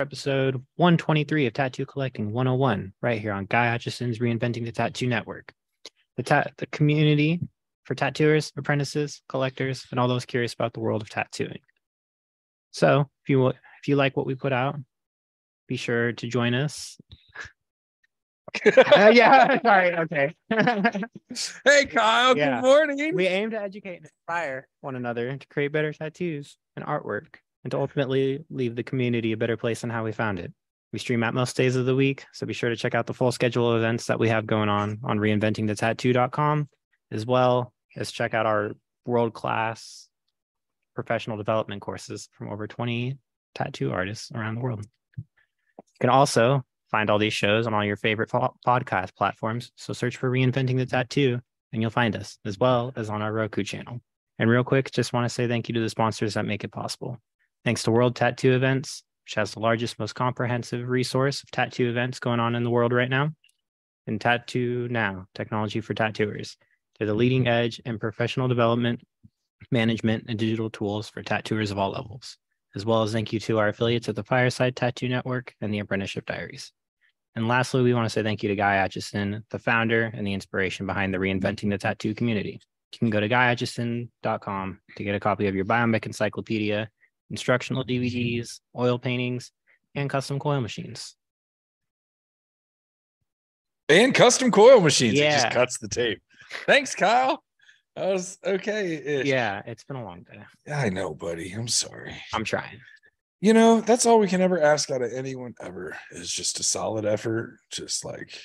episode 123 of Tattoo Collecting 101, right here on Guy Aitchison's Reinventing the Tattoo Network. The, ta- the community for tattooers, apprentices, collectors, and all those curious about the world of tattooing. So, if you if you like what we put out, be sure to join us. uh, yeah, sorry. Okay. hey, Kyle. Yeah. Good morning. we aim to educate and inspire one another to create better tattoos and artwork, and to ultimately leave the community a better place than how we found it. We stream at most days of the week, so be sure to check out the full schedule of events that we have going on on reinventingthetattoo.com, as well as check out our world class professional development courses from over 20 tattoo artists around the world. You can also find all these shows on all your favorite podcast platforms. So search for Reinventing the Tattoo and you'll find us, as well as on our Roku channel. And real quick, just want to say thank you to the sponsors that make it possible. Thanks to World Tattoo Events, which has the largest, most comprehensive resource of tattoo events going on in the world right now. And Tattoo Now, technology for tattooers. They're the leading edge in professional development, management, and digital tools for tattooers of all levels, as well as thank you to our affiliates at the Fireside Tattoo Network and the Apprenticeship Diaries. And lastly, we want to say thank you to Guy Aitchison, the founder and the inspiration behind the Reinventing the Tattoo community. You can go to guyaitchison.com to get a copy of your Biomech Encyclopedia, instructional mm-hmm. DVDs, oil paintings, and custom coil machines. and custom coil machines. It Yeah. just cuts the tape. Thanks, Kyle. That was okay. Yeah, it's been a long day. I know, buddy. I'm sorry. I'm trying. You know, that's all we can ever ask out of anyone ever is just a solid effort, just like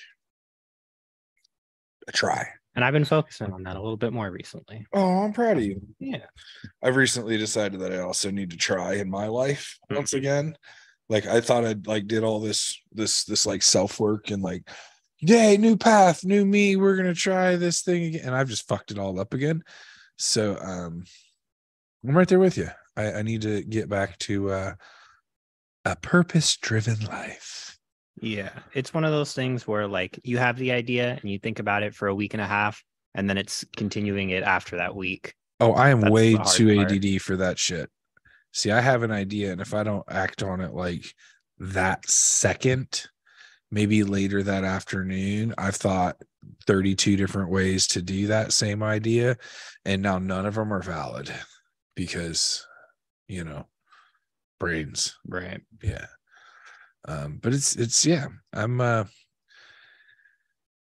a try. And I've been focusing on that a little bit more recently. Oh, I'm proud of you. Yeah. I've recently decided that I also need to try in my life Mm-hmm. once again. Like I thought I'd like did all this this this like self work and like, yay, new path, new me. We're gonna try this thing again, and I've just fucked it all up again. So um, I'm right there with you. I, I need to get back to uh, a purpose driven life. Yeah. It's one of those things where like you have the idea and you think about it for a week and a half, and then it's continuing it after that week. Oh, I am That's way too part. ADD for that shit. See, I have an idea, and if I don't act on it like that second, maybe later that afternoon, I've thought 32 different ways to do that same idea, and now none of them are valid because, you know, brains. Right. Yeah. Um, but it's it's yeah, I'm uh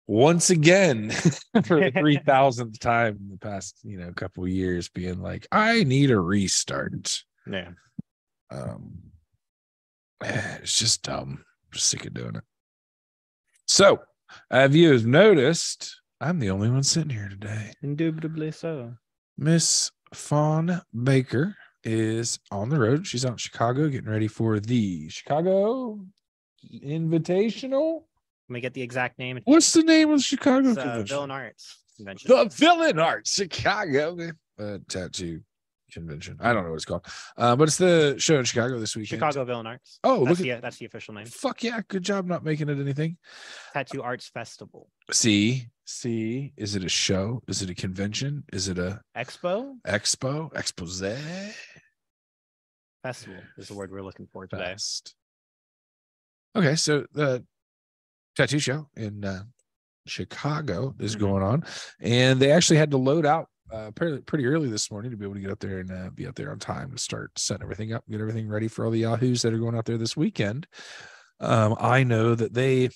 once again for the three thousandth time in the past, you know, couple years being like, I need a restart. Yeah. Um it's just dumb. just sick of doing it. So have you noticed I'm the only one sitting here today. Indubitably so. Miss Fawn Baker is on the road. She's out in Chicago getting ready for the Chicago Invitational. Let me get the exact name. What's the name of Chicago It's, uh. Villain Arts Convention. the Villain Arts Chicago uh, tattoo convention. I don't know what it's called, uh, but it's the show in Chicago this weekend. Chicago Villain Arts. Oh, that's look the, at that's the official name. fuck yeah! Good job not making it anything. Tattoo Arts Festival. See, see, is it a show? Is it a convention? Is it a Expo expo? Expose? Festival is the word we're looking for today. Fest. Okay, so the tattoo show in uh, Chicago is Mhm. going on, and they actually had to load out uh, pretty, pretty early this morning to be able to get up there and uh, be up there on time to start setting everything up, get everything ready for all the yahoos that are going out there this weekend. Um, I know that they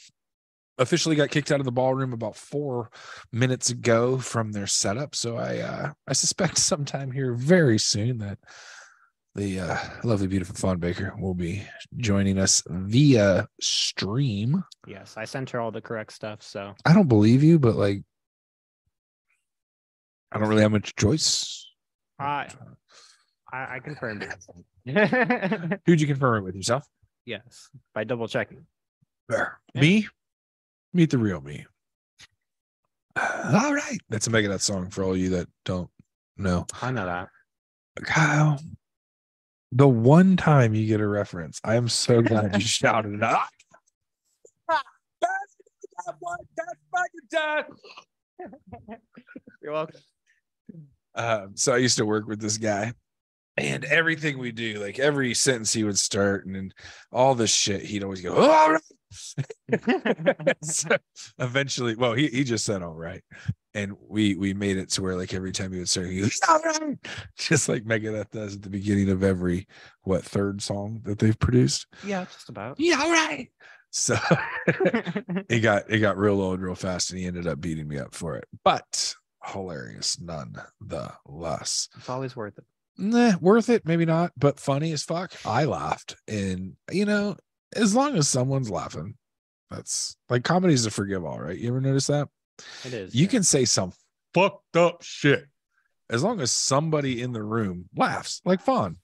officially got kicked out of the ballroom about four minutes ago from their setup, so I uh, I suspect sometime here very soon that the uh, lovely, beautiful Fawn Baker will be joining us via stream. Yes, I sent her all the correct stuff. So I don't believe you, but like, I don't really have much choice. Uh, I I, I confirmed it. Who'd you confirm it with yourself? yes, by double checking. There. Yeah. Me? Meet the real me. All right. That's a Megadeth song for all you that don't know. I know that. Kyle, the one time you get a reference, I am so glad you shouted it ah, out. You're welcome. Um, so I used to work with this guy, and everything we do, like every sentence he would start, and then all this shit, he'd always go, all right. so eventually, well, he, he just said all right. And we we made it to where like every time he would start, he goes, all right, just like Megadeth does at the beginning of every what third song that they've produced. yeah, just about. Yeah, all right. So it got it got real old real fast, and he ended up beating me up for it. But hilarious nonetheless. it's always worth it. Nah, worth it, maybe not, but funny as fuck. I laughed, and you know, as long as someone's laughing, that's like comedy's a forgive all, right? You ever notice that? It is. You yeah. can say some fucked up shit as long as somebody in the room laughs, like Fawn.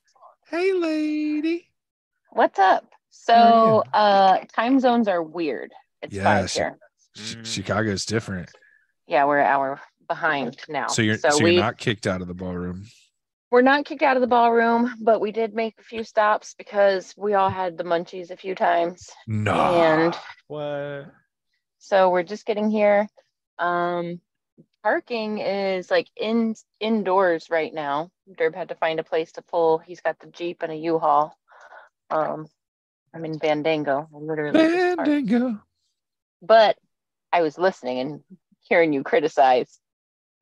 Hey, lady. What's up? So, uh, time zones are weird. It's Yeah, five here. Ch- Mm. Chicago's different, Yeah, we're an hour behind now. so you're so, we you're not kicked out of the ballroom. we're not kicked out of the ballroom, but we did make a few stops because we all had the munchies a few times, No, and What? so we're just getting here. Um, parking is like in indoors right now. Derb had to find a place to pull. He's got the Jeep and a U-Haul. Um, I'm in Vandango, literally. just parked. Bandingo. But I was listening and hearing you criticize.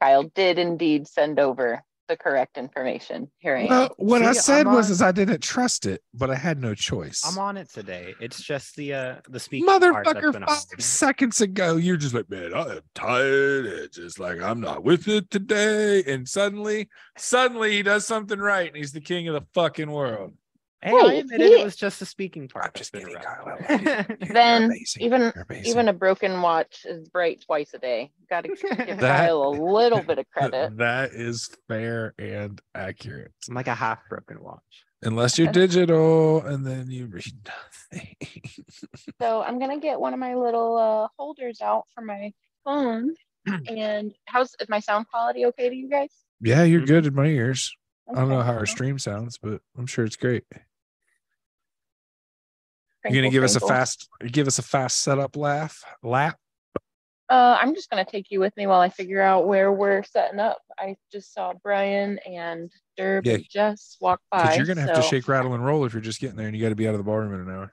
Kyle did indeed send over the correct information. Here I am. Well, what I said I'm was on- is I didn't trust it, but I had no choice. I'm on it today. It's just the uh the speaking part that's Motherfucker, been five hard. seconds ago, you're just like, man, I am tired. It's just like I'm not with it today. And suddenly, suddenly he does something right, and he's the king of the fucking world. Hey, I Hey, admitted he- it was just the speaking part. I'm just that's kidding. Kyle. I love you. You're Then even even a broken watch is bright twice a day. Got to give That- Kyle a little bit of credit. that is fair and accurate. I'm like a half broken watch. Unless you're digital and then you read nothing. So I'm gonna get one of my little uh, holders out for my phone. and how's is my sound quality okay to you guys? yeah, you're Mhm. good in my ears. I don't know how our stream sounds, but I'm sure it's great. You're gonna give us a fast give us a fast setup laugh lap. Uh, I'm just gonna take you with me while I figure out where we're setting up. I just saw Brian and Derb Yeah, and Jess walk by. You're gonna have to shake, rattle, and roll if you're just getting there and you gotta be out of the ballroom in an hour.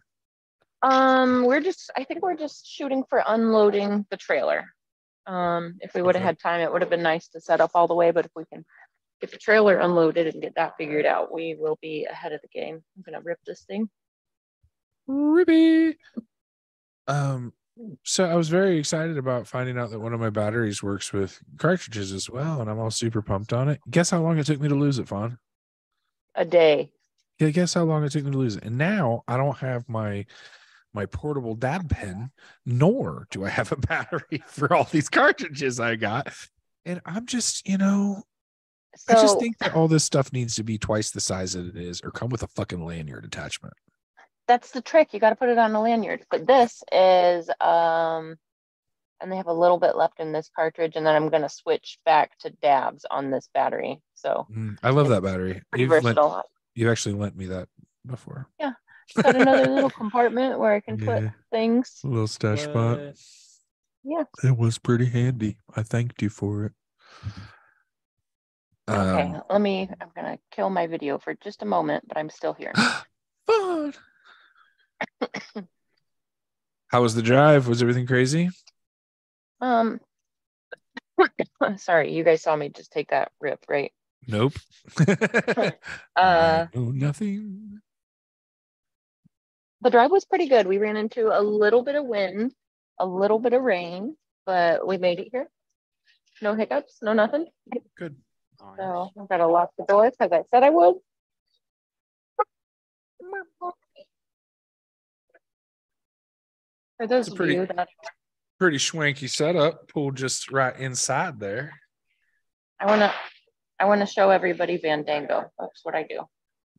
Um, we're just. I think we're just shooting for unloading the trailer. Um, if we would have Okay. had time, it would have been nice to set up all the way. But if we can get the trailer unloaded and get that figured out, we will be ahead of the game. I'm gonna rip this thing. Rippy. Um, so I was very excited about finding out that one of my batteries works with cartridges as well, and I'm all super pumped on it. Guess how long it took me to lose it, Fawn? A day. Yeah, guess how long it took me to lose it. And now I don't have my my portable dab pen, nor do I have a battery for all these cartridges I got. And I'm just, you know, So I just think that all this stuff needs to be twice the size that it is, or come with a fucking lanyard attachment. That's the trick. You got to put it on a lanyard. But this is um, and they have a little bit left in this cartridge, and then I'm gonna switch back to dabs on this battery. So Mm, I love that battery. You've, lent, you've actually lent me that before. Yeah, Got another little compartment where I can put things. A little stash spot. What? Yeah. It was pretty handy. I thanked you for it. Okay, Um, let me. I'm gonna kill my video for just a moment, but I'm still here. fun. How was the drive? Was everything crazy? Um, sorry, you guys saw me just take that rip, right? Nope. Uh, nothing. the drive was pretty good. We ran into a little bit of wind, a little bit of rain, but we made it here. No hiccups, no nothing. Good. So I've got to lock the door because I said I would. For those It's a of pretty- that Pretty schwanky setup. Pool just right inside there. I want to, I want to show everybody Vandango. That's what I do.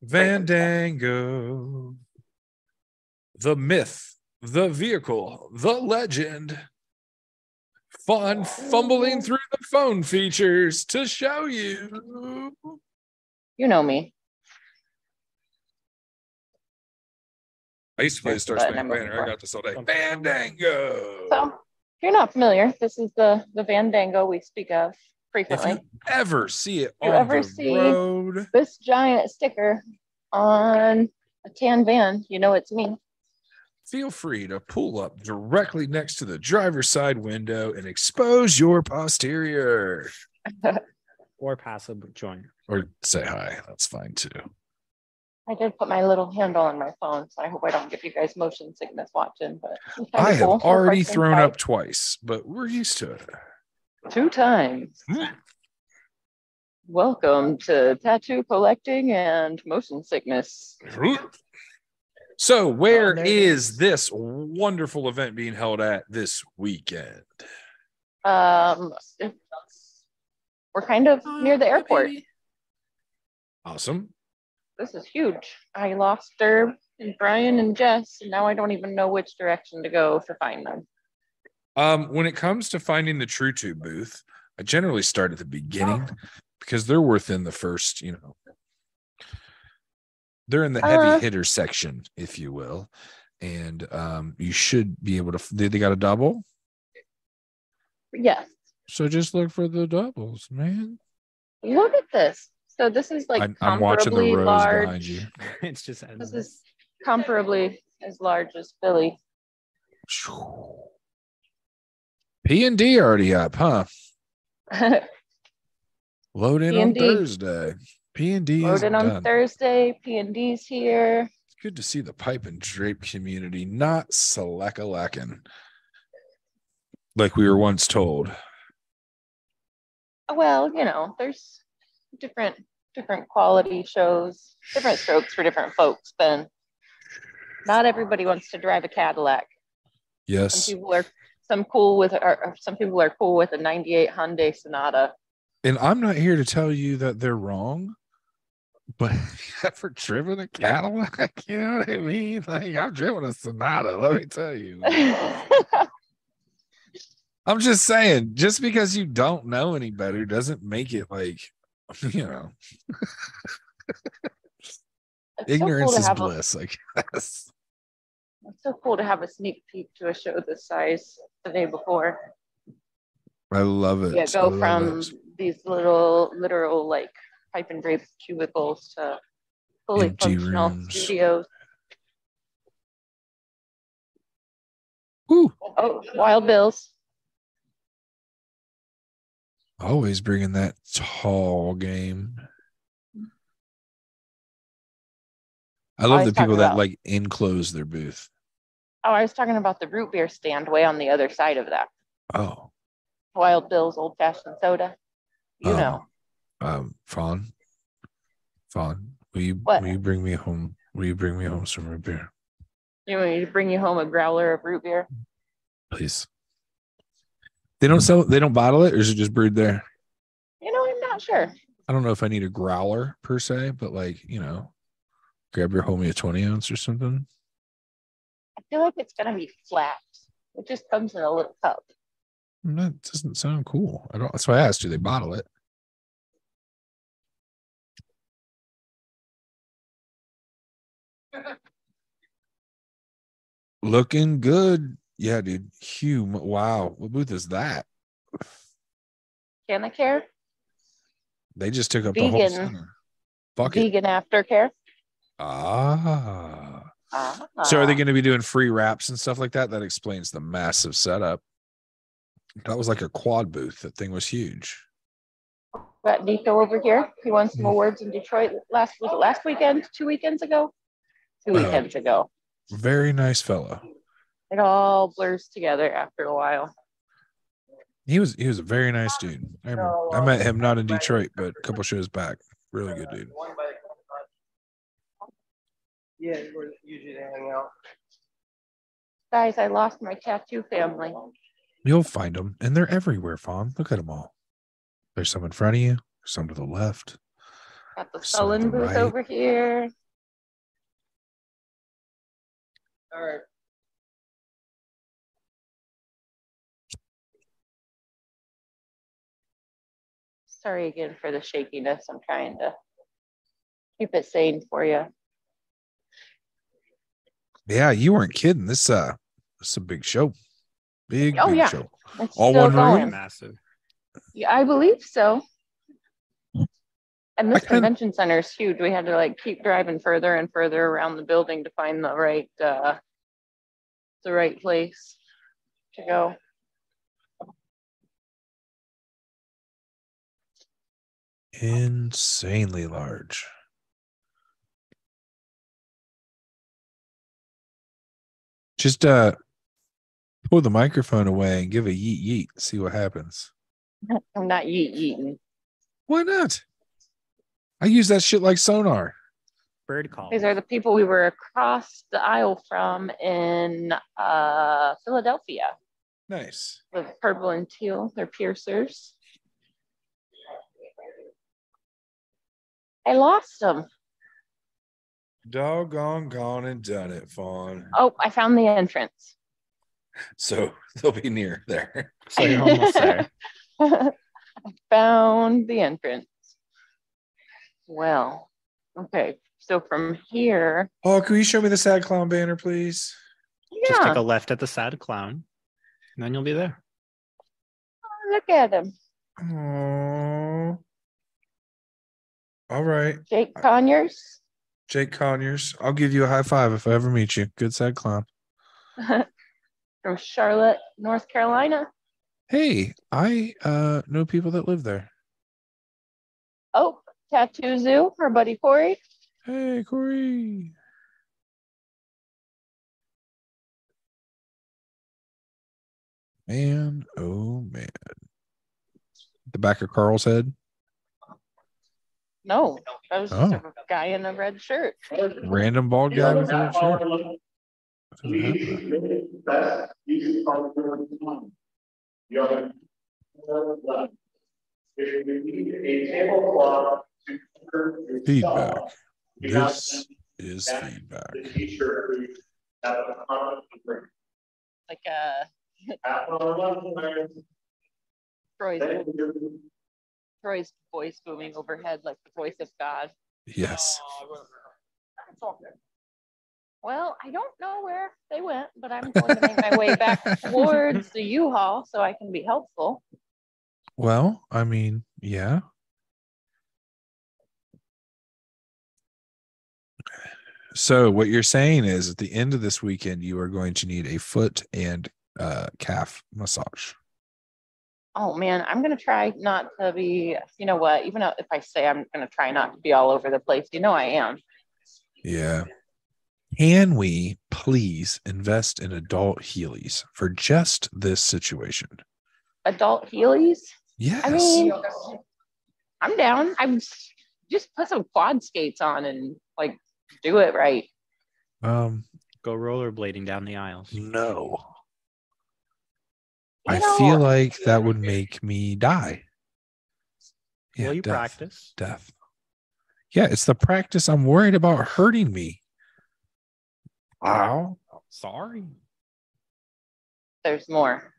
Vandango. The myth, the vehicle, the legend. Fun fumbling through the phone features to show you. You know me. I used to play the There's Star Spangled I'm Banner. I got this all day. Fandango. So if you're not familiar, this is the the Vandango we speak of. If frequently. you ever see it You on ever the see- road, This giant sticker on a tan van, you know it's me. feel free to pull up directly next to the driver's side window and expose your posterior. Or passive joint. Or say hi. That's fine too. I did put my little handle on my phone, so I hope I don't give you guys motion sickness watching. But I have cool. Already parked thrown inside up twice, but we're used to it. two times. Hmm. Welcome to tattoo collecting and motion sickness. So, where there it is this wonderful event being held at this weekend? Um, we're kind of near the airport. Awesome. This is huge. I lost Derb and Brian and Jess, and now I don't even know which direction to go to find them. Um, when it comes to finding the True Tube booth, I generally start at the beginning because they're within the first, you know, they're in the heavy Uh. hitter section, if you will. And um, you should be able to. They, they got a double, Yes. so just look for the doubles, man. Look at this. So this is like I, I'm watching the comparably rows large. behind you. it's just This is comparably as large as Philly. P and D already up, huh? Load in on P&D. Thursday. P and D is Loaded on done. Thursday. P and D's here. It's good to see the pipe and drape community not select lacking like we were once told. Well, you know, there's different different quality shows, different strokes for different folks. Then not everybody wants to drive a Cadillac. Yes. Some people are some cool with or some people are cool with a 98 Hyundai Sonata. And I'm not here to tell you that they're wrong, but ever driven a Cadillac? You know what I mean? Like I've driven a Sonata, let me tell you. I'm just saying, just because you don't know any better doesn't make it like, you know, It's so ignorance cool is bliss, I guess. It's so cool to have a sneak peek to a show this size the day before. I love it. Yeah, go from it. these little literal like pipe and drape cubicles to fully Empty functional rooms. studios. Woo. Oh, Wild Bills. Always bringing that tall game. I love I the people that about- like enclose their booth. Oh, I was talking about the root beer stand way on the other side of that. Oh, Wild Bill's old fashioned soda. You Oh. know. um, Fawn, Fawn, will you What? will you bring me home? Will you bring me home some root beer, You want me to bring you home a growler of root beer? please? They don't sell. They don't bottle it, or is it just brewed there? You know, I'm not sure. I don't know if I need a growler per se, but like you know, grab your homie a twenty ounce or something. I feel like it's gonna be flat. It just comes in a little cup. Mm, that doesn't sound cool. I don't. That's why I asked. Do they bottle it? Looking good. Yeah, dude. Hugh. Wow. What booth is that? Can I care? They just took up the whole Vegan. center. Fuck it. Vegan aftercare. Ah. Ah. So are they going to be doing free wraps and stuff like that? That explains the massive setup. That was like a quad booth. That thing was huge. Got Nico over here. He won some awards in Detroit last was it last weekend? Two weekends ago? two weekends ago. Very nice fellow. It all blurs together after a while. He was he was a very nice dude. I, remember, oh, I met him not in Detroit, but a couple shows back. Really good dude. Yeah, we're usually they hang out. Guys, I lost my tattoo family. You'll find them, and they're everywhere. Fawn, look at them all. There's some in front of you. There's some to the left. Got the So sullen booth right. over here. All right. Sorry again for the shakiness. I'm trying to keep it sane for you. Yeah, you weren't kidding. This uh, this is a big show. Big, Oh, big yeah. show. It's All still one room? massive. Yeah, I believe so. And this kinda- convention center is huge. We had to like keep driving further and further around the building to find the right, uh, the right place to go. Insanely large. Just uh pull the microphone away and give a yeet yeet, see what happens. I'm not yeet eating. Why not? I use that shit like sonar. Bird call. These are the people we were across the aisle from in uh, Philadelphia Nice. with purple and teal. They're piercers. I lost them. Doggone gone and done it, Fawn. Oh, I found the entrance. So they'll be near there. So you're almost there. I found the entrance. Well, okay. So from here, Oh, can you show me the sad clown banner, please? Yeah. Just take a left at the sad clown, and then you'll be there. Oh, look at him. Oh. All right. Jake Conyers Jake Conyers. I'll give you a high five if I ever meet you. Good side clown. from Charlotte, North Carolina. Hey, I uh know people that live there. Oh, Tattoo Zoo, our buddy Corey. Hey, Corey. Man, oh man. The back of Carl's head. No, that was just Oh. a guy in a red shirt. Random bald guy with a red shirt. Feedback. This is feedback. Like uh Troy's Troy's voice booming overhead like the voice of God. Yes. Well, I don't know where they went, but I'm going to make my way back towards the U-Haul so I can be helpful. Well, I mean, yeah. So what you're saying is at the end of this weekend, you are going to need a foot and uh, calf massage. Oh man, I'm gonna try not to be. You know what? Even if I say I'm gonna try not to be all over the place, you know I am. Yeah. Can we please invest in adult Heelys for just this situation? Adult Heelys. Yes. I mean, I'm down. I'm just put some quad skates on and like do it right. um, Go rollerblading down the aisles. no. You I know, feel like that would make me die. Yeah, Will you death. practice? death. Yeah, it's the practice. I'm worried about hurting me. Wow. Sorry. there's more.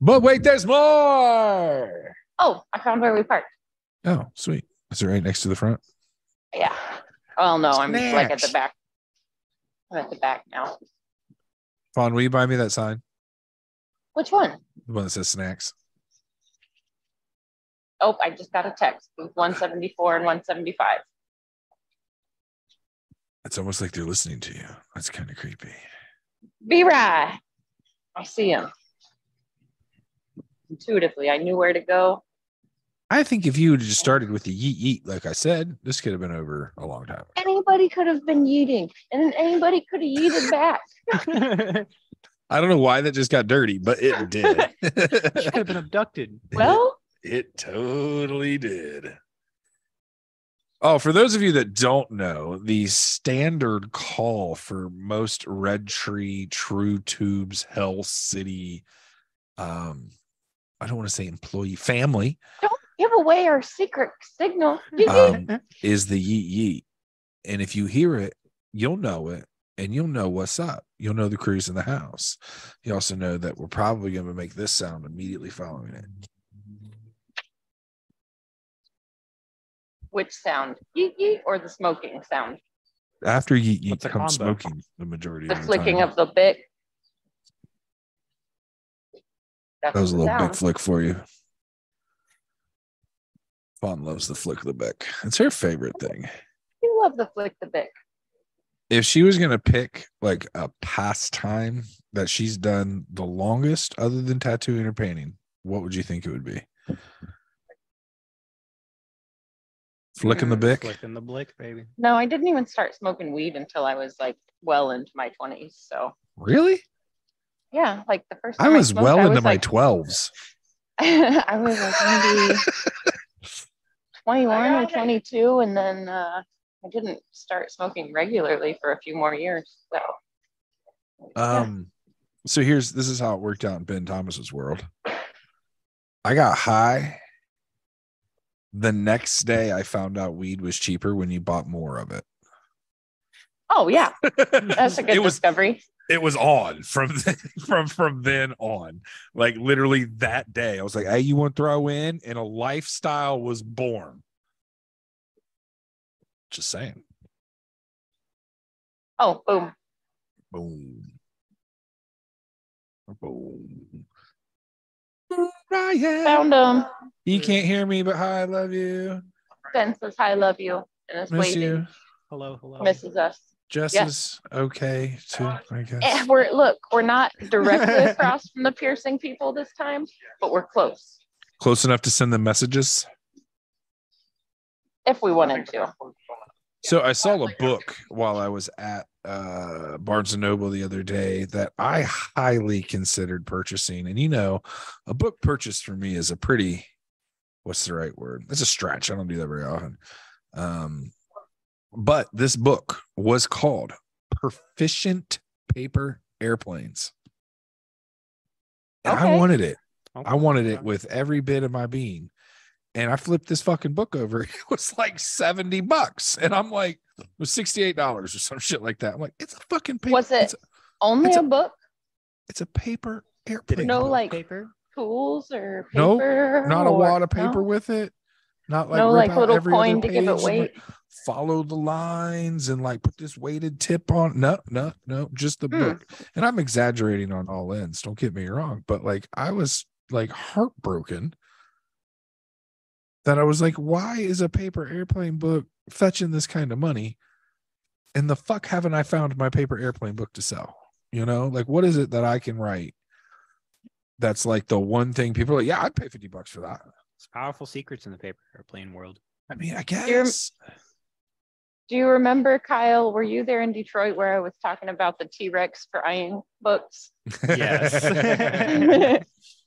But wait, there's more. Oh, I found where we parked. Oh, sweet. Is it right next to the front? Yeah. Well, no, I'm like at the back. I'm at the back now. Fawn, will you buy me that sign? Which one? The one that says snacks. Oh, I just got a text. Booth 174 and 175. It's almost like they're listening to you. That's kind of creepy. Be right. I see him. Intuitively, I knew where to go. I think if you had just started with the yeet yeet, like I said, this could have been over a long time. ago. Anybody could have been yeeting, and then anybody could have yeeted back. I don't know why that just got dirty, but it did. You could have been abducted. Well, It totally did. Oh, for those of you that don't know, the standard call for most Red Tree, True Tubes, Hell City, um, I don't want to say employee family, Don't give away our secret signal. um, is the yeet yeet. And if you hear it, you'll know it and you'll know what's up. You'll know the crew's in the house. You also know that we're probably going to make this sound immediately following it. Which sound? Yeet yeet or the smoking sound? After yeet yeet comes combo? smoking the majority The of the flicking time. of the bit. That's That was a little sound. big flick for you. Fawn loves the flick of the Bic. It's her favorite thing. You love the flick of the Bic. If she was gonna pick like a pastime that she's done the longest, other than tattooing or painting, what would you think it would be? Flicking the Bic. Flicking the blick, baby. No, I didn't even start smoking weed until I was like well into my twenties. So Really? yeah, like the first I time was smoked, well I into was my twelves. I was like maybe 21 or 22, and then uh, I didn't start smoking regularly for a few more years. So Um, so here's this is how it worked out in Ben Thomas's world. I got high. The next day, I found out weed was cheaper when you bought more of it. oh yeah, that's a good it was discovery. it was on from then, from from then on. Like literally that day, I was like, "Hey, you want to throw in?" And a lifestyle was born. Just saying. Oh boom. Boom. Boom. Ryan. Found him. You can't hear me, but hi, I love you. Ben says hi, I love you, and is Miss waving. you. Hello, hello. Misses us. Jess Yes. is okay too, I guess. Eh, we're look, we're not directly across from the piercing people this time, but we're close Close enough to send them messages. if we wanted to. So I saw a book while I was at uh, Barnes and Noble the other day that I highly considered purchasing. And you know, a book purchase for me is a pretty what's the right word? It's a stretch. I don't do that very often. Um, but this book was called Proficient Paper Airplanes. And I wanted it. Okay. I wanted it with every bit of my being. And I flipped this fucking book over. It was like 70 bucks. And I'm like, it was $68 or some shit like that. I'm like, it's a fucking paper. Was it It's a, Only It's a, a- book, it's a paper airplane. No, come with like- paper. tools or Nope, paper. Not a or- wad of no? paper with it. Not like no, like little every coin to give page it weight. like, follow the lines and like put this weighted tip on. No, no, no, just the Hmm. book. And I'm exaggerating on all ends. Don't get me wrong, but like I was like heartbroken that I was like, why is a paper airplane book fetching this kind of money? And the fuck haven't I found my paper airplane book to sell? You know, like what is it that I can write? That's like the one thing people are like, yeah, I'd pay 50 bucks for that. It's powerful secrets in the paper airplane world. I mean, I You're- guess. Do you remember, Kyle? Were you there in Detroit where I was talking about the T Rex frying books? Yes.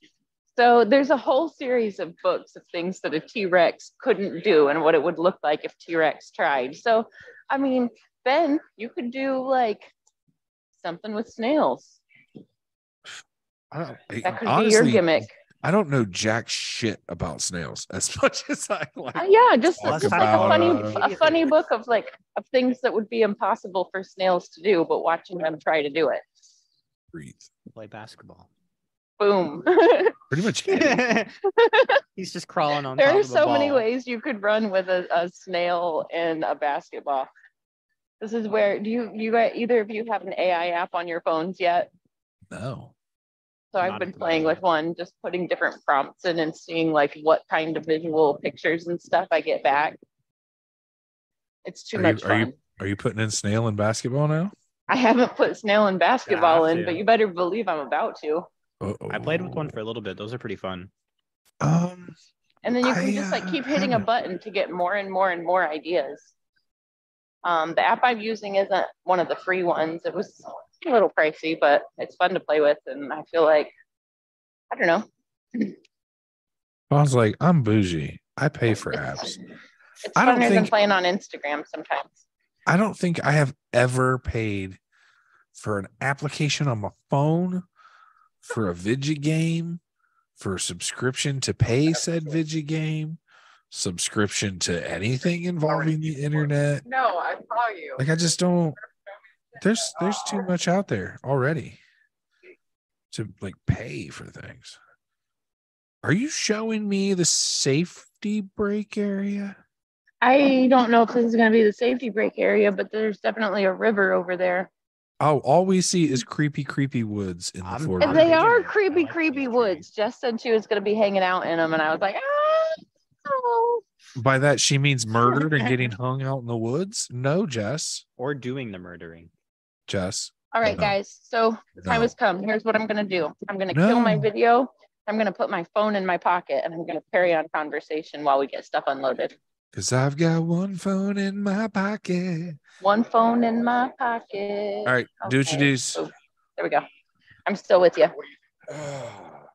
so there's a whole series of books of things that a T Rex couldn't do and what it would look like if T Rex tried. So, I mean, Ben, you could do like something with snails. I don't, That could honestly, be your gimmick. I don't know jack shit about snails as much as I like. Uh, yeah, just, talk just like a funny, uh, a funny book of like of things that would be impossible for snails to do, but watching them try to do it. breathe. Play basketball. Boom. Pretty much. He's just crawling on there top are of the so many ways you could run with a, a snail in a basketball. This is where do you you guys either of you have an AI app on your phones yet? no. So I've Not been playing with one, just putting different prompts in and seeing like what kind of visual pictures and stuff I get back. It's too Are you- much are fun. you- Are you putting in snail and basketball now? I haven't put snail and basketball have in, but you better believe I'm about to. I played with one for a little bit. Those are pretty fun. Um, And then you can I, just like uh, keep hitting a button to get more and more and more ideas. Um, the app I'm using isn't one of the free ones. It was a little pricey, but it's fun to play with. And I feel like, I don't know. I was like, I'm bougie. I pay for apps. It's I don't funner than playing on Instagram sometimes. I don't think I have ever paid for an application on my phone, for a vidget game, for a subscription to pay said vidget game, subscription to anything involving the internet. No, I saw you. Like I just don't there's there's too much out there already to like pay for things. Are you showing me the safety break area? I don't know if this is going to be the safety break area, but there's definitely a river over there. Oh, all we see is creepy, creepy woods in the I'm- foreground. And they are creepy, like creepy woods. trees. Jess said she was going to be hanging out in them, and I was like, ah, no. By that she means murdered and getting hung out in the woods? No, Jess. or doing the murdering. Jess. All right, No. guys. So the time No. has come. Here's what I'm gonna do. I'm gonna kill my video. I'm gonna put my phone in my pocket and I'm gonna carry on conversation while we get stuff unloaded. Cause I've got one phone in my pocket. One phone in my pocket. All right, do what you do. Oh, there we go. I'm still with you.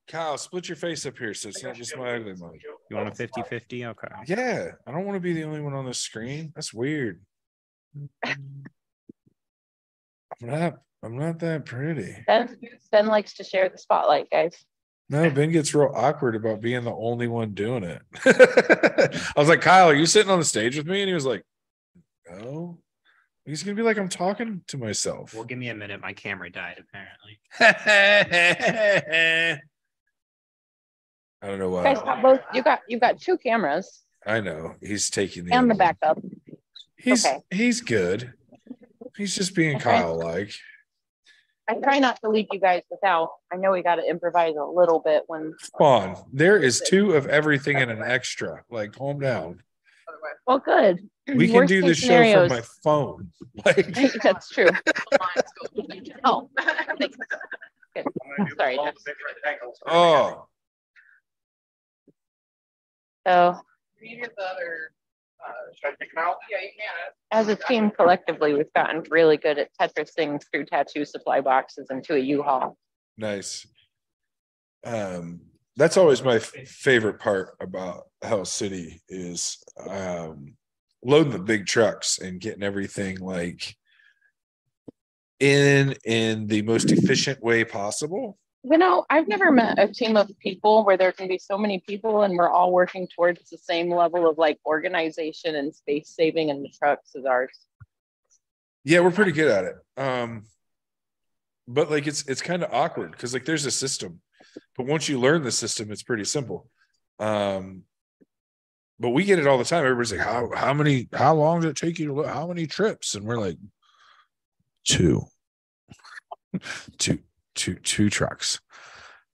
Kyle, split your face up here so it's not just my ugly mug. You want a 50 50? Okay. Yeah, I don't want to be the only one on the screen. That's weird. I'm not. I'm not that pretty. Ben, ben likes to share the spotlight, guys. No, Ben gets real awkward about being the only one doing it. I was like, Kyle, are you sitting on the stage with me? And he was like, No. He's gonna be like, I'm talking to myself. Well, give me a minute. My camera died, apparently. I don't know why. You guys got both. You got you got two cameras I know he's taking the and the backup. He's Okay. he's good. He's just being Okay. Kyle like. I try not to leave you guys without. I know we got to improvise a little bit when. Spawn, there is two of everything and an extra. Like, calm down. Well, good. We can Worst do case the show scenarios. from my phone. Like, That's true. Oh. Sorry. Jeff. oh, So you get the other, should I take them out? Yeah, you can. as a team collectively, we've gotten really good at Tetrising through tattoo supply boxes into a U-Haul. nice. Um, that's always my f- favorite part about Hell City is um loading the big trucks and getting everything like in in the most efficient way possible. You know, I've never met a team of people where there can be so many people and we're all working towards the same level of like organization and space saving in the trucks as ours. Yeah, we're pretty good at it. Um, but like it's it's kind of awkward because like there's a system, but once you learn the system, it's pretty simple. Um, but we get it all the time. Everybody's like, "How how many? How long does it take you to? lo- How many trips?" And we're like, two, two, two, two trucks,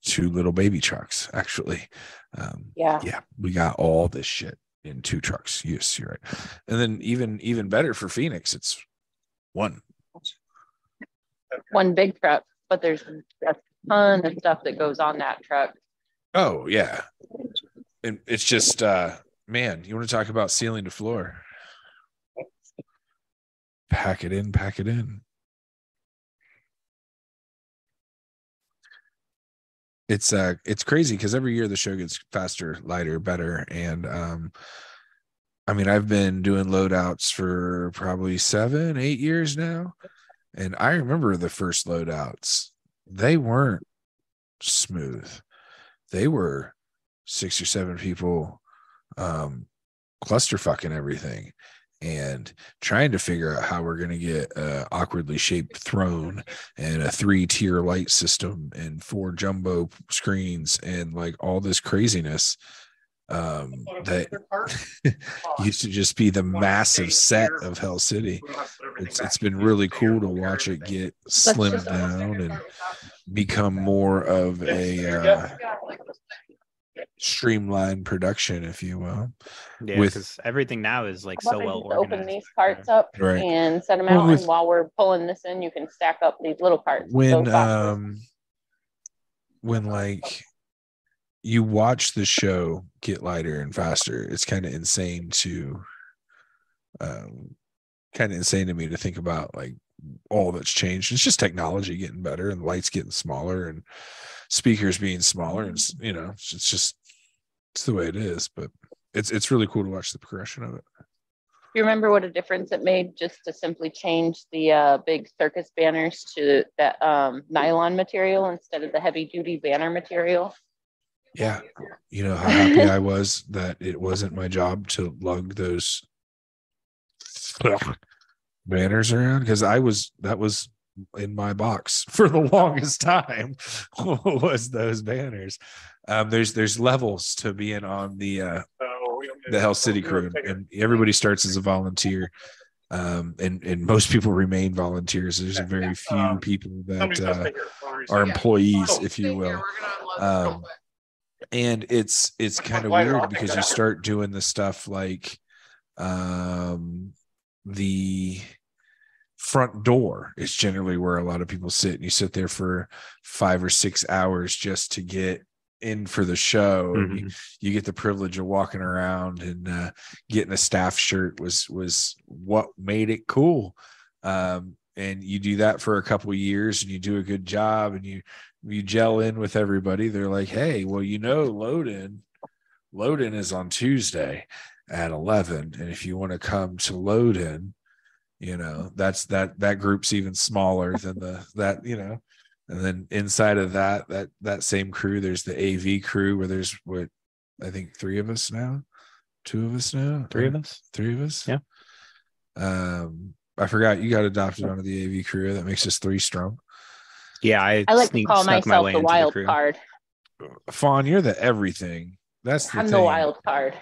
two little baby trucks, actually. Um, Yeah. yeah, we got all this shit in two trucks. Yes, you're right. And then even even better for Phoenix, it's one. One big truck, but there's a ton of stuff that goes on that truck. Oh yeah. And it's just uh man, you want to talk about ceiling to floor. Pack it in, pack it in. It's uh it's crazy because every year the show gets faster, lighter, better. And um I mean I've been doing loadouts for probably seven, eight years now. And I remember the first loadouts. They weren't smooth. They were six or seven people um cluster fucking everything and trying to figure out how we're going to get a awkwardly shaped throne and a three tier light system and four jumbo screens and like all this craziness um that used to just be the massive set of hell city. It's it's been really cool to watch it get slimmed down and become more of a uh, streamlined production, if you will. Yeah, With- because everything now is like so well organized. Open these parts up Right. and set them Well, out, with- and while we're pulling this in, you can stack up these little parts. When um when like you watch the show get lighter and faster, it's kind of insane to um kind of insane to me to think about like all that's changed. It's just technology getting better and lights getting smaller and speakers being smaller and you know, it's it's just it's the way it is, but it's it's really cool to watch the progression of it. Do you remember what a difference it made just to simply change the uh, big circus banners to that um, nylon material instead of the heavy duty banner material? Yeah. You know how happy I was that it wasn't my job to lug those banners around because I was that was in my box for the longest time was those banners. Um there's there's levels to being on the uh the Hell City crew and everybody starts as a volunteer. Um and and most people remain volunteers. There's a very few people that uh, are employees, if you will. Um, and it's it's kind of weird because you start doing the stuff like um the front door is generally where a lot of people sit and you sit there for five or six hours just to get in for the show and you, you get the privilege of walking around and uh, getting a staff shirt was was what made it cool. Um, and you do that for a couple of years and you do a good job and you you gel in with everybody. They're like hey well you know load in load in is on tuesday at 11 and if you want to come to load in you know that's that that group's even smaller than the that you know and then inside of that that that same crew there's the av crew where there's what i think three of us now two of us now Three of us. three of us Yeah. um i forgot you got adopted onto the av crew that makes us three strong Yeah, I, I like to call snuck my myself the wild crew. card. fawn you're the everything that's the I'm thing. the wild card.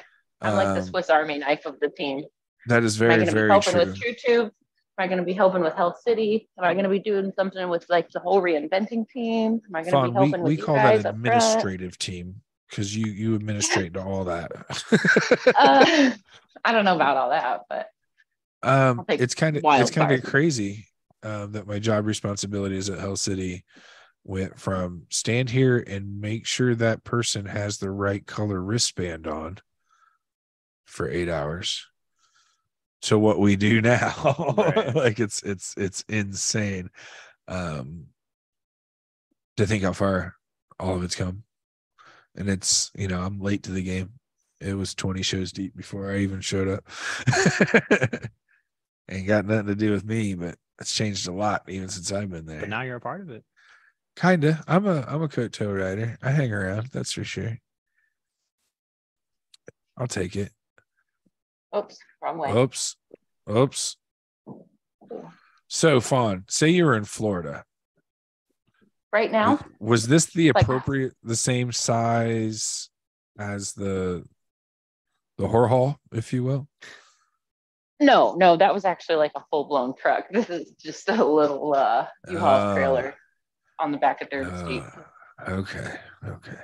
I'm like the Um, Swiss Army knife of the team. That is very, Am I very going to be helping true with True Tube? Am I going to be helping with Hell City? Am I going to be doing something with like the whole reinventing team? Am I going to be we, helping with we call that administrative team because you you administrate to all that Uh, I don't know about all that, but um it's kind of it's kind of crazy um that my job responsibilities at Hell City went from stand here and make sure that person has the right color wristband on for eight hours to what we do now. Right. like it's it's it's insane um to think how far all of it's come. And it's you know i'm late to the game. It was 20 shows deep before i even showed up. Ain't got nothing to do with me but it's changed a lot even since i've been there. But now you're a part of it. kinda. I'm a i'm a coat toe rider. I hang around that's for sure. I'll take it oops, wrong way. oops oops so fawn say you were in florida Right now, was this the Like- appropriate the same size as the the whore hall if you will no, no, that was actually like a full blown truck. This is just a little uh, U-Haul Oh. trailer on the back of Jeep. Uh, okay okay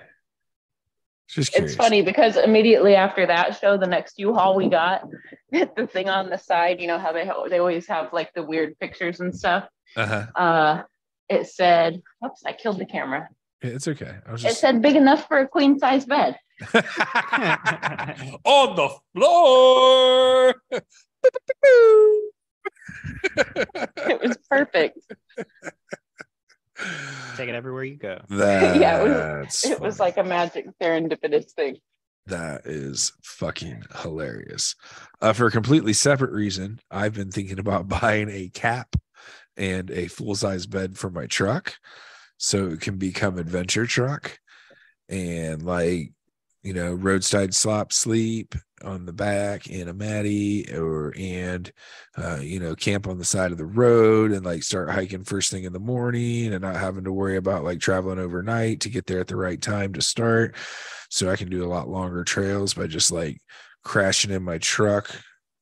just curious. It's funny because immediately after that show, the next U-Haul we got, the thing on the side, you know how they they always have like the weird pictures and stuff. uh-huh Uh, it said, "Oops, I killed the camera." It's okay i was It said big enough for a queen size bed. on the floor It was perfect. Take it everywhere you go. Yeah, it was- it was like a magic serendipitous thing. That is fucking hilarious. Uh, for a completely separate reason, I've been thinking about buying a cap and a full size bed for my truck so it can become adventure truck and like you know roadside slop sleep on the back in a matty or and uh, you know camp on the side of the road and like start hiking first thing in the morning and not having to worry about like traveling overnight to get there at the right time to start so I can do a lot longer trails by just like crashing in my truck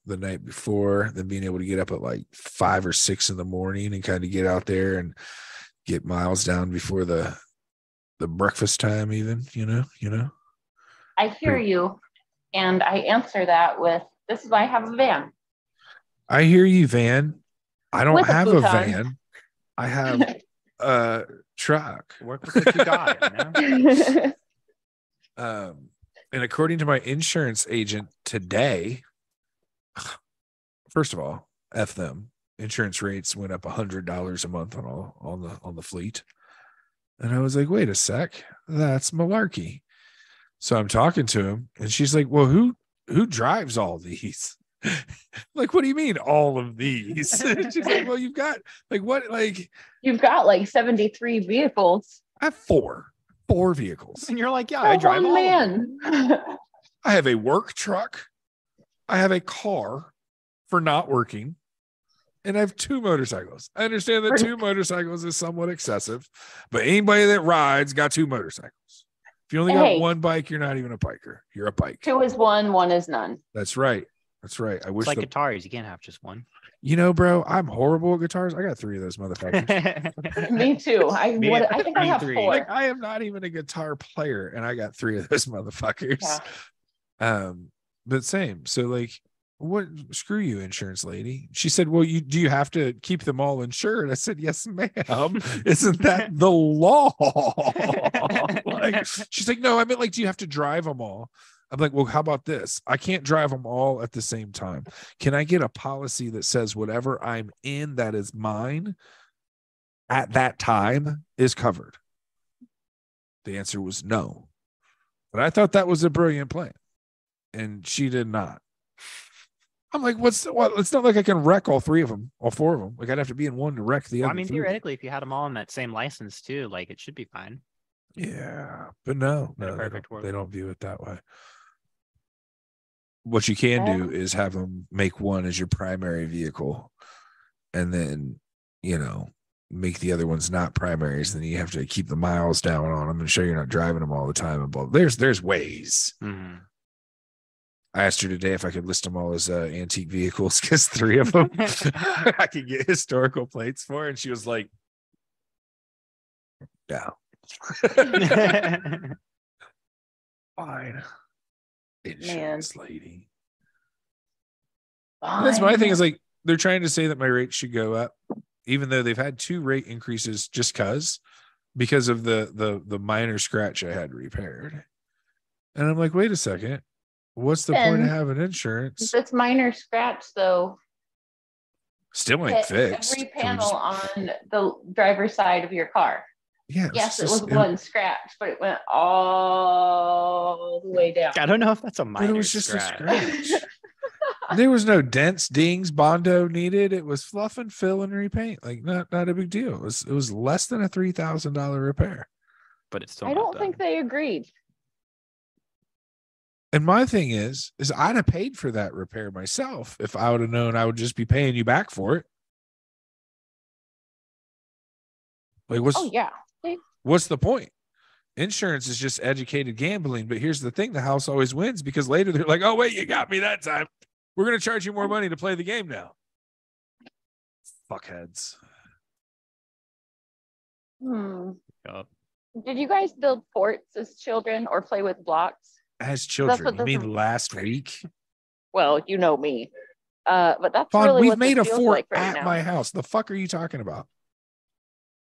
the night before, then being able to get up at like five or six in the morning and kind of get out there and get miles down before the the breakfast time even, you know, you know. I hear you, and I answer that with, "This is why I have a van." I hear you, Van. I don't With have a futon. van. I have a truck. Work with what you got. You know? Um, and according to my insurance agent today, first of all, F them. Insurance rates went up a hundred dollars a month on all on the on the fleet. And I was like, wait a sec, that's malarkey. So I'm talking to him, and she's like, Well, who who drives all these? like, what do you mean all of these? she's like, Well, you've got like what like You've got like seventy-three vehicles. I have four, four vehicles. And you're like, yeah, For I drive one all of them. man. I have a work truck. I have a car for not working. And I have two motorcycles. I understand that two motorcycles is somewhat excessive, but anybody that rides got two motorcycles. If you only got Hey. one bike, you're not even a biker. You're a bike. Two is one, one is none. That's right. That's right. I wish It's like the, guitars. You can't have just one. You know, bro, I'm horrible at guitars. I got three of those motherfuckers. Me too. I Me what, I think I have three. four. like I am not even a guitar player, and I got three of those motherfuckers. Yeah. Um, but same. So like, what? Screw you, insurance lady. She said, "Well, you do you have to keep them all insured?" I said, "Yes, ma'am. Um. Isn't that the law?" like, she's like, "No, I meant like, do you have to drive them all?" I'm like, "Well, how about this? I can't drive them all at the same time. Can I get a policy that says whatever I'm in that is mine at that time is covered?" The answer was no. But I thought that was a brilliant plan. And she did not. I'm like, what's what? It's not like I can wreck all three of them, all four of them. Like I'd have to be in one to wreck the Well, other. I mean, three. theoretically, if you had them all in that same license too, like it should be fine. Yeah, but no, In no, they don't, they don't view it that way. What you can do is have them make one as your primary vehicle, and then you know make the other ones not primaries. Then you have to keep the miles down on them and show you're not driving them all the time. And blah. There's there's ways. Mhm. I asked her today if I could list them all as uh, antique vehicles because three of them I could get historical plates for, and she was like, "No, fine." Insurance lady. And That's my thing is like they're trying to say that my rates should go up, even though they've had two rate increases just cause because of the the the minor scratch I had repaired. And I'm like, wait a second. What's the point of having insurance? If it's minor scratch though, Still ain't hit fixed. every panel just- on the driver's side of your car. yeah, Yes, it just- was one scratch, but it went all the way down. I don't know if that's a But minor it was just scratch. a scratch. there was no dents, dings, bondo needed. It was fluff and fill and repaint. Like not not a big deal. It was it was less than a three thousand dollar repair. but it's still. I don't think they agreed. And my thing is, is I'd have paid for that repair myself if I would have known I would just be paying you back for it. Like what's Oh yeah. what's the point? Insurance is just educated gambling, but here's the thing: the house always wins because later they're like, "Oh wait, you got me that time. We're gonna charge you more money to play the game now." Fuckheads. Hmm. Yup. Did you guys build forts as children or play with blocks? As children, you mean last week? Well, you know me. Uh, but that's Fun, really we've made a fort like right at now. my house. The fuck are you talking about?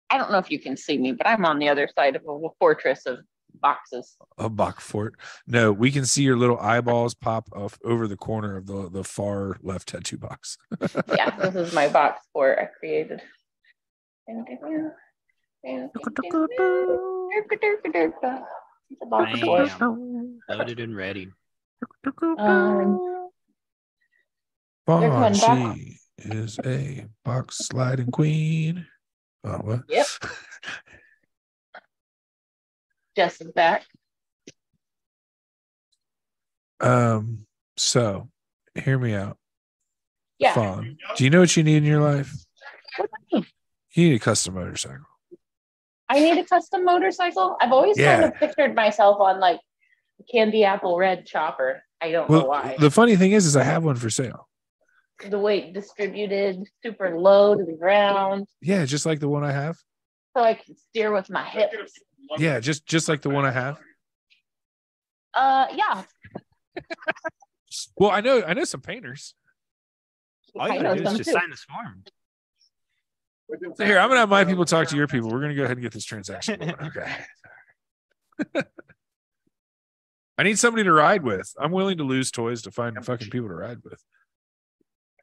I don't know if you can see me, but I'm on the other side of a fortress of boxes. A box fort? No, we can see your little eyeballs pop off over the corner of the the far left tattoo box. Yeah, this is my box fort I created. It's a box. Loaded and ready. Um, back. Banshee is a box sliding queen. Oh, what? Yep. Jess is back. Um. So, hear me out. Yeah. Fawn, do you know what you need in your life? What do you mean? You need a custom motorcycle. I need a custom motorcycle. I've always kind of pictured myself on like a candy apple red chopper. I don't know why. the funny thing is, is I have one for sale. the weight distributed super low to the ground Yeah, just like the one I have. so I can steer with my hips. Yeah, just just like the one I have. Uh, yeah. Well, I know I know some painters. All you gotta do is just too. sign this form. So here, I'm gonna have my people talk to your people. We're gonna go ahead and get this transaction. going. Okay. I need somebody to ride with. I'm willing to lose toys to find fucking people to ride with.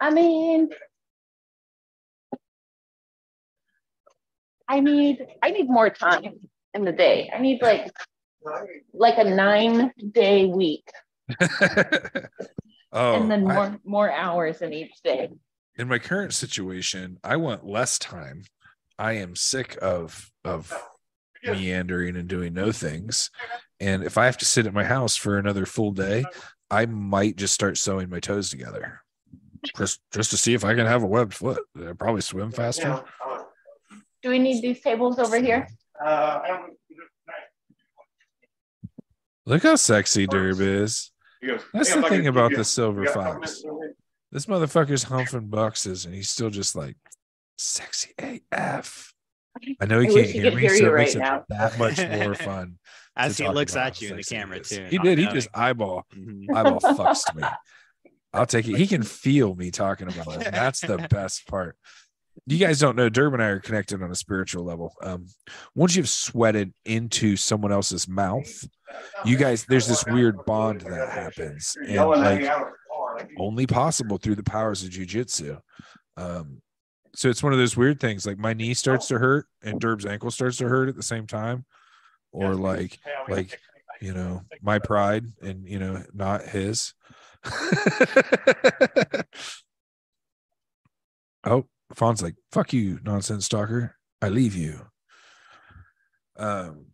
I mean, I need I need more time in the day. I need like like a nine day week oh, and then I- more more hours in each day. In my current situation, I want less time. I am sick of of meandering and doing no things. And if I have to sit at my house for another full day, I might just start sewing my toes together. Just just to see if I can have a webbed foot. I'll probably swim faster. Do we need these tables over here? Uh, Look how sexy Derb is. That's the thing about the silver you got a couple fox. Minutes over here?" This motherfucker's humping boxes and he's still just like sexy AF. I know he I can't wish he hear me, hear so you it makes right it now. that much more fun. As he looks at you in the camera too. He not did. He knowing. just eyeball Mhm. eyeball fucks me. I'll take it. He can feel me talking about it. and That's the best part. You guys don't know, Derb and I are connected on a spiritual level. Um, once you've sweated into someone else's mouth, you guys, there's this weird bond that happens, and like only possible through the powers of jujitsu. Um, so it's one of those weird things. Like my knee starts to hurt, and Derb's ankle starts to hurt at the same time, or like like you know my pride and you know not his oh fawn's like fuck you nonsense stalker i leave you um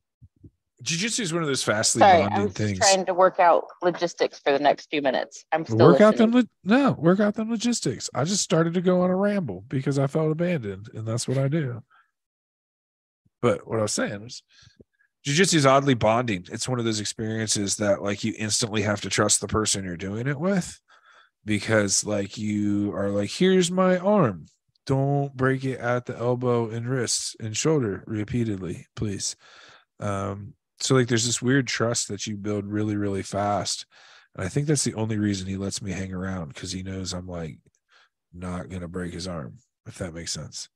jiu-jitsu is one of those fastly Sorry, bonding just things. trying to work out logistics for the next few minutes. I'm still work out listening. them lo- no work out them logistics. I just started to go on a ramble because i felt abandoned and that's what i do. But what i was saying was jiu-jitsu is oddly bonding. It's one of those experiences that like you instantly have to trust the person you're doing it with because like you are like here's my arm. Don't break it at the elbow and wrist and shoulder repeatedly please. Um so like there's this weird trust that you build really really fast and I think that's the only reason he lets me hang around because he knows I'm like not gonna break his arm, if that makes sense.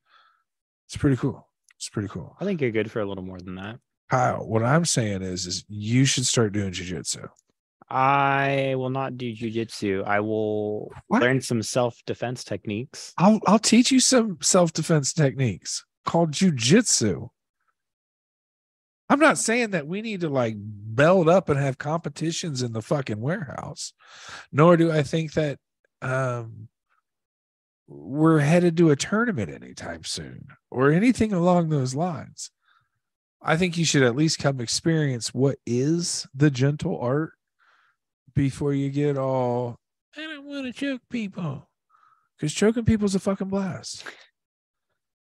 It's pretty cool. It's pretty cool. I think you're good for a little more than that. Kyle, what I'm saying is, is you should start doing jujitsu. I will not do jujitsu. I will What? learn some self defense techniques. I'll I'll teach you some self defense techniques called jujitsu. I'm not saying that we need to like belt up and have competitions in the fucking warehouse, nor do I think that um we're headed to a tournament anytime soon or anything along those lines. I think you should at least come experience what is the gentle art before you get all I don't want to choke people. Because choking people is a fucking blast.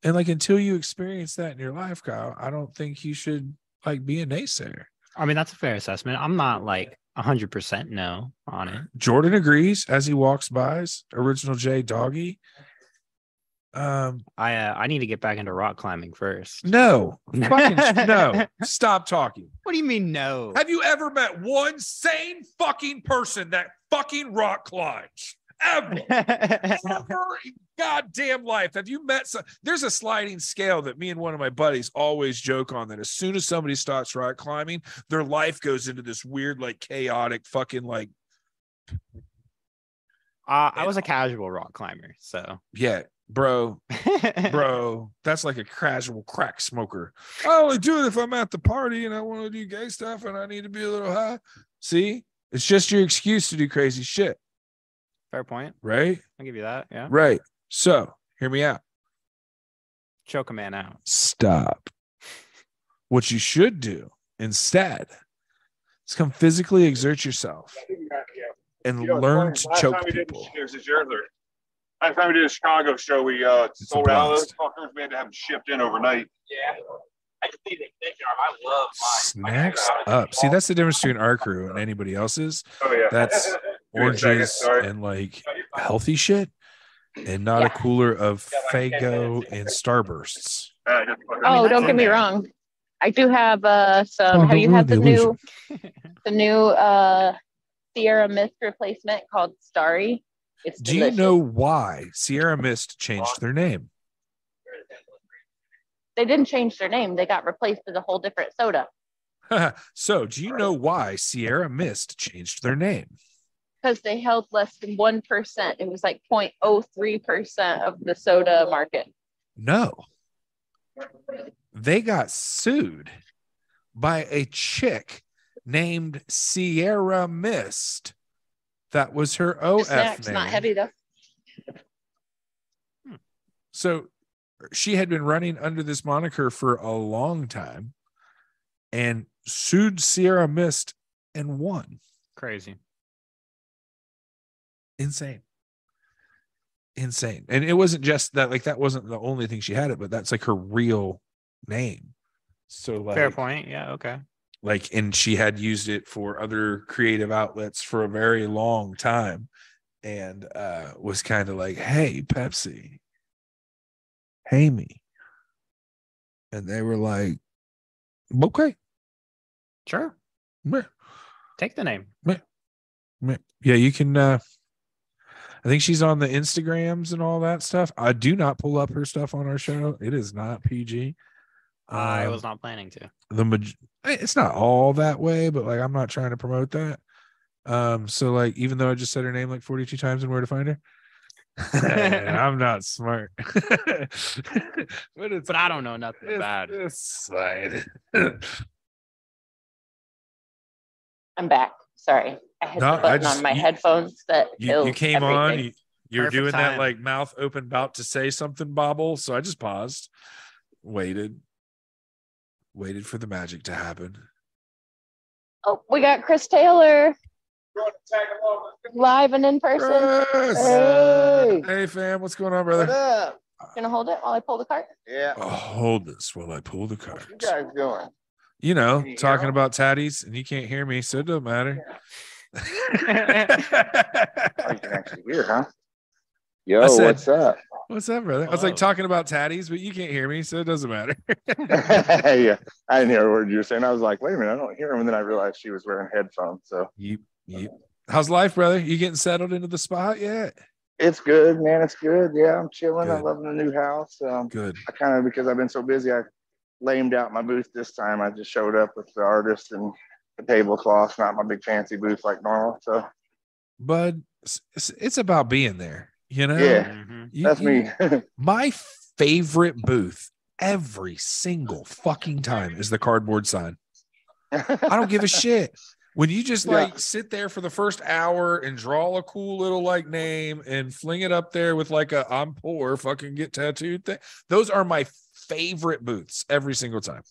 And like until you experience that in your life, Kyle, I don't think you should like be a naysayer. I mean, that's a fair assessment. I'm not like 100% no on it. Jordan agrees as he walks by. Original J Doggy. Um, I uh, I need to get back into rock climbing first. no, fucking no. Stop talking. What do you mean no? Have you ever met one sane fucking person that fucking rock climbs? Ever? Ever in goddamn life. Have you met some there's a sliding scale that me and one of my buddies always joke on that as soon as somebody starts rock climbing their life goes into this weird like chaotic fucking like Uh, I was a casual rock climber, so. Yeah bro bro that's like a casual crack smoker. I only do it if i'm at the party and i want to do gay stuff and i need to be a little high. See? It's just your excuse to do crazy shit Fair point. right I'll give you that. Yeah. right so hear me out Choke a man out. stop. What you should do instead is come physically exert yourself and You know, learn it's to last choke time we did- people. It was this year, Last time we did a Chicago show, we uh a sold out those blast. fuckers. We had to have them shipped in overnight. Yeah. I can see the extension arm. I love mine. Snacks up. See, that's the difference between our crew and anybody else's. Oh yeah, That's Give second, Oranges and like healthy shit, and not a cooler of Faygo and Starbursts. Uh, Oh, don't get me wrong. I do have uh some. Oh, have you had the new the new uh Sierra Mist replacement called Starry? It's Do you know why Sierra Mist changed their name? they didn't change their name? They got replaced with a whole different soda so, do you know why Sierra Mist changed their name? Because they held less than one percent. It was like 0.03 percent of the soda market. No. They got sued by a chick named Sierra Mist. That was her The OF snack's name. not heavy though. Hmm. So she had been running under this moniker for a long time and sued Sierra Mist and won. Crazy. Insane. Insane. And it wasn't just that, like, that wasn't the only thing she had it, but that's like her real name. So, like, Fair point. Yeah. Okay. like and she had used it for other creative outlets for a very long time and uh was kind of like, "Hey, Pepsi, pay me," and they were like, "Okay, Sure. meh, Take the name. meh." yeah, you can." uh I think she's on the Instagrams and all that stuff. I do not pull up her stuff on our show. It is not PG. I Um, was not planning to. the maj- eh, it's not all that way, but like I'm not trying to promote that. Um, so like even though I just said her name like 42 times and where to find her, I'm not smart. but it's But I don't know nothing it's, about it. it's. I'm back. Sorry. I hit No, the button just- on my you- headphones that you, you kills came on, everything. you, you're Perfect doing that like mouth open, about to say something, bobble. So I just paused, waited, waited for the magic to happen. Oh, we got Chris Taylor live and in person. Chris! Hey. Hey fam, what's going on, What brother? up? Gonna hold it while I pull the cart. Yeah. Oh, hold this while I pull the cart. What you guys doing? You know, you talking him? about tatties, and you can't hear me, so it doesn't matter. Oh, you can actually hear, huh? Yo, said- what's up? What's up, brother? I was like talking about tatties, but you can't hear me, so it doesn't matter. yeah, I didn't hear a word you were saying. I was like, wait a minute, I don't hear him. And then I realized she was wearing headphones. So Yep, yep. How's life, brother? You getting settled into the spot yet? it's good, man. It's good. Yeah, I'm chilling. I'm loving the new house. Um, Good. I kind of, because I've been so busy, I lamed out my booth this time. I just showed up with the artist and the tablecloth, not my big fancy booth like normal. So Bud, it's, it's- it's about being there, you know? Yeah. Mhm. You- that's you- me. My favorite booth every single fucking time is the cardboard sign. I don't give a shit. When you just Yeah. like sit there for the first hour and draw a cool little like name and fling it up there with like a I'm poor fucking get tattooed thing. Those are my favorite booths every single time.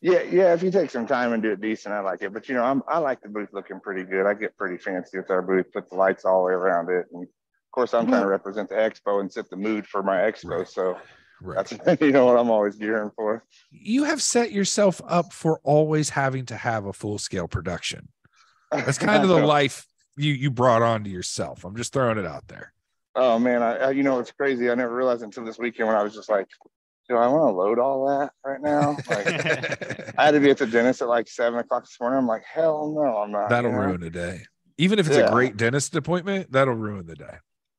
Yeah, yeah. If you take some time and do it decent, I like it. But you know, I'm I like the booth looking pretty good. I get pretty fancy with our booth, put the lights all the way around it, and of course, I'm trying to represent the expo and set the mood for my expo. Right. So Right. that's you know what I'm always gearing for. You have set yourself up for always having to have a full scale production. That's kind of the life you you brought on to yourself. I'm just throwing it out there. Oh man, I, I you know it's crazy. I never realized until this weekend when I was just like, do I want to load all that right now? Like, I had to be at the dentist at like seven o'clock this morning. I'm like, hell no, I'm not. That'll you know? ruin a day. Even if it's Yeah. a great dentist appointment, that'll ruin the day.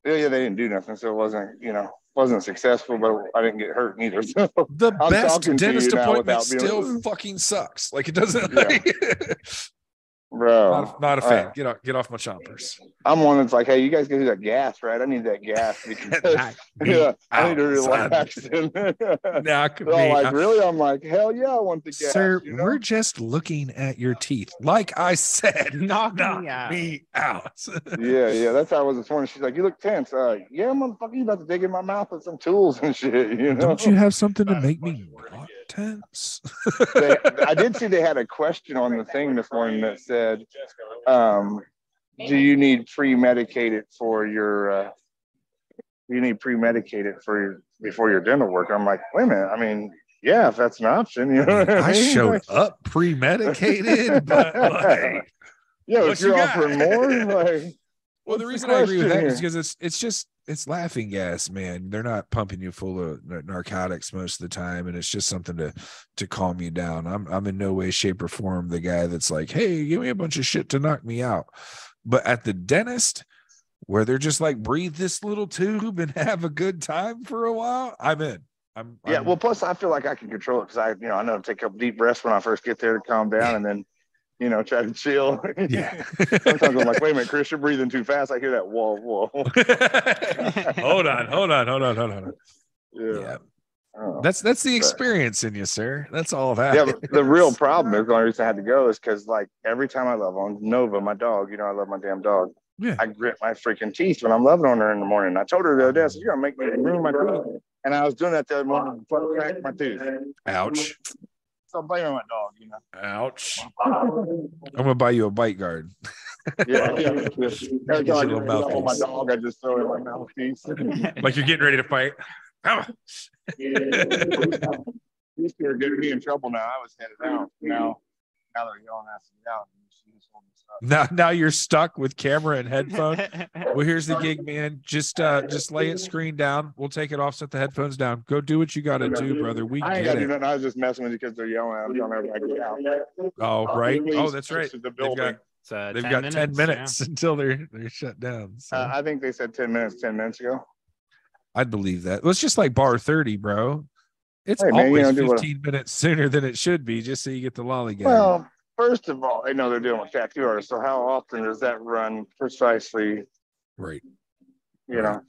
Yeah, yeah, they didn't do nothing, so it wasn't you know wasn't successful, but I didn't get hurt neither. So The I'm best talking to you dentist appointment still fucking sucks. Like it doesn't. Yeah. like- bro, not, not a fan. uh, get off get off my chompers. I'm one that's like, hey, you guys can do that gas, right? I need that gas. because- yeah, I need to relax. Knock They're me like, really? I'm like, hell yeah, I want the gas. Sir, you know? we're just looking at your teeth. Like I said, Knock me out. me out. yeah, yeah, that's how I was this morning. She's like, you look tense. Uh, yeah, motherfucker, you about to dig in my mouth with some tools and shit. You know? Don't you have something to make me not tense? they, I did see they had a question on the thing this morning that said, um, "Do you need pre-medicated for your? Uh, do you need pre-medicated for your before your dental work?" I'm like, "Wait a minute. I mean, yeah, if that's an option, you know what I I mean? showed up pre-medicated, but like, yeah, what if you you're got? offering more, like, well, the What's the reason I agree with that question is because it's it's just it's laughing gas, man. They're not pumping you full of narcotics most of the time, and it's just something to to calm you down. I'm I'm in no way, shape, or form the guy that's like, hey, give me a bunch of shit to knock me out. But at the dentist, where they're just like breathe this little tube and have a good time for a while, I'm in. I'm yeah. I'm- Well, plus I feel like I can control it because I, you know, I know to take a couple deep breaths when I first get there to calm down, and then, you know, try to chill. yeah. Sometimes I'm like, wait a minute, Chris, you're breathing too fast. I hear that whoa, whoa. hold on, hold on, hold on, hold on. Yeah. Yeah, Oh. that's that's the But- experience in you, sir. That's all that. yeah, the real problem is the only reason I had to go is because like every time I love on Nova, my dog, you know, I love my damn dog. Yeah. I grit my freaking teeth when I'm loving on her in the morning. I told her the other day, I said, You're gonna make me ruin my tooth. And I was doing that the other morning before I cracked my tooth. Ouch. So I'm blaming my dog, you know. Ouch. I'm gonna buy you a bite guard. Yeah, yeah. Every time I Your just on my dog, I just throw it in my mouthpiece. Like you're getting ready to fight. These two are getting me in trouble now. I was headed out. Now Now they're yelling at us out. Now, now you're stuck with camera and headphone. Well, here's the gig, man. Just uh just lay it screen down. We'll take it off, set the headphones down. Go do what you gotta do, brother. We I ain't get got it. nothing. I was just messing with you because they're yelling at us. Telling everybody to get out. Oh, right. Oh, that's right. is The They've got It's, uh, they've got 10 yeah. minutes until they're they're shut down. So Uh, I think they said 10 minutes, 10 minutes ago. I'd believe that. Well, it's just like bar 30, bro. It's Hey, man, always know, 15 minutes sooner than it should be, just so you get the lollygag. Well, first of all, I know they're dealing with tattoo artists. So how often does that run precisely? right. You know.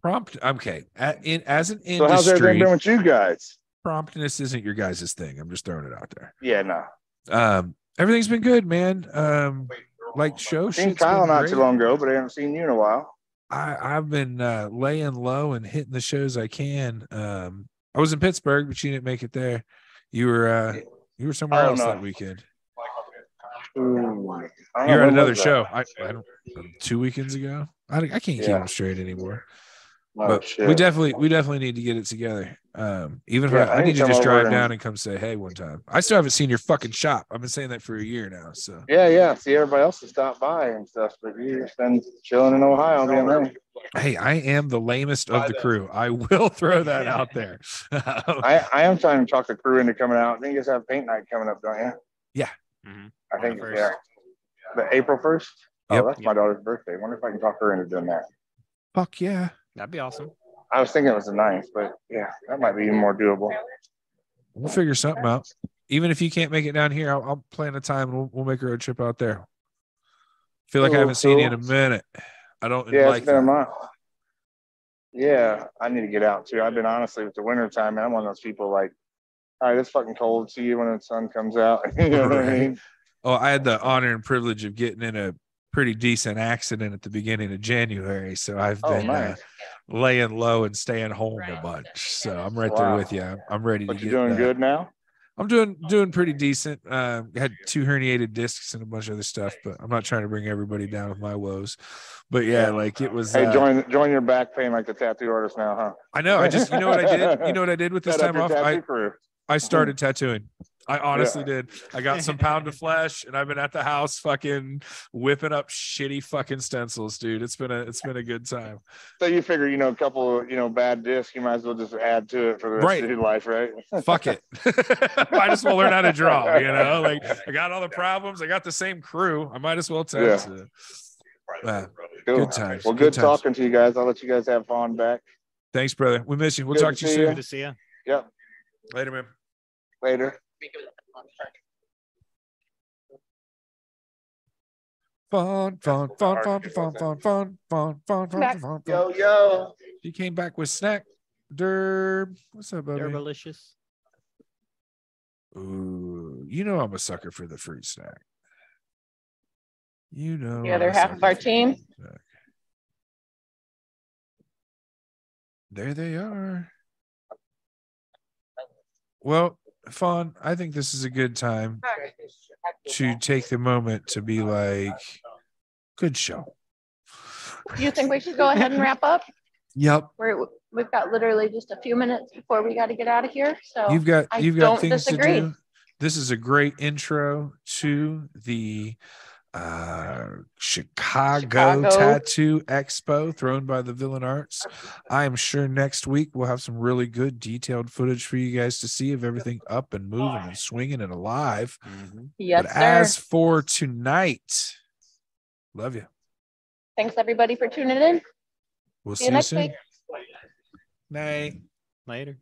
Prompt. Okay. At, in, as an industry, So how's everything industry, been with you guys? promptness isn't your guys' thing. I'm just throwing it out there. Yeah, no. Um, everything's been good, man. Um, like show Seen Kyle not great. too long ago, but I haven't seen you in a while. I, I've been uh, laying low and hitting the shows I can. Um, I was in Pittsburgh, but you didn't make it there. You were uh, you were somewhere else know. that weekend. Ooh, I don't You're at another that? show. I, I don't, two weekends ago. I, I can't keep them straight anymore. Oh, but shit. we definitely we definitely need to get it together. Um, even if Yeah, I, I need to just drive down and come say hey one time. I still haven't seen your fucking shop. I've been saying that for a year now. So Yeah, yeah. See, everybody else has stopped by and stuff, but you just been chilling in Ohio being there. hey, I am the lamest of the crew. I will throw that out there. I, I am trying to talk the crew into coming out. I think you guys have paint night coming up, don't you? Yeah. Mhm. I think, On the yeah. The April 1st? Oh, Yep. that's my daughter's birthday. Wonder if I can talk her into doing that. Fuck yeah. That'd be awesome. I was thinking it was the ninth, but yeah, that might be even more doable. We'll figure something out. Even if you can't make it down here, I'll, I'll plan a time and we'll, we'll make a road trip out there. Feel like I haven't seen you in a minute. I don't Yeah, like it's been a month. Yeah, I need to get out too. I've been honestly with the winter time, man. I'm one of those people like, all right, it's fucking cold. See you when the sun comes out. you know what I mean? Oh, I had the honor and privilege of getting in a pretty decent accident at the beginning of January. So I've Oh, been uh, laying low and staying home a bunch. So I'm right there with you. I'm, I'm ready But to you're get doing that. good now? I'm doing doing pretty decent. Uh, had two herniated discs and a bunch of other stuff, but I'm not trying to bring everybody down with my woes. But yeah, like it was. Hey, uh, join join your back pain like the tattoo artist now, huh? I know. I just you know what I did. You know what I did with this Set time off. I crew. I started tattooing. I honestly Yeah. did. I got some pound of flesh, and I've been at the house fucking whipping up shitty fucking stencils, dude. It's been a it's been a good time. So you figure, you know, a couple, you know, bad discs, you might as well just add to it for the rest Right. of your life, right? Fuck it. might as well learn how to draw. You know, like I got all the problems. I got the same crew. I might as well tattoo. Uh, Cool. Good times. Well, good good, times. talking to you guys. I'll let you guys have fun back. thanks, brother. We miss you. We'll Good talk to to you soon. ya. Good to see you. Yep. Later, man. Later. Fun, fun, fun, fun, fun, fun, fun, fun, fun, fun, fun, fun. yo. She came back with snack. Derb. What's up, buddy? They're delicious. Ooh, you know I'm a sucker for the fruit snack. You know. The other I'm a half of our team? There they are. Well, Fawn, I think this is a good time to take the moment to be like, good show. Do you think we should go ahead and wrap up? Yep. We're, we've got literally just a few minutes before we got to get out of here. So You've got you've got things disagree. to do. This is a great intro to the uh Chicago, Chicago. Tattoo Expo thrown by the Villain Arts. I am sure next week we'll have some really good detailed footage for you guys to see of everything up and moving and swinging and alive. yes, but sir. as for tonight, love you. Thanks everybody for tuning in. We'll See see you you next soon. week. Night. Later.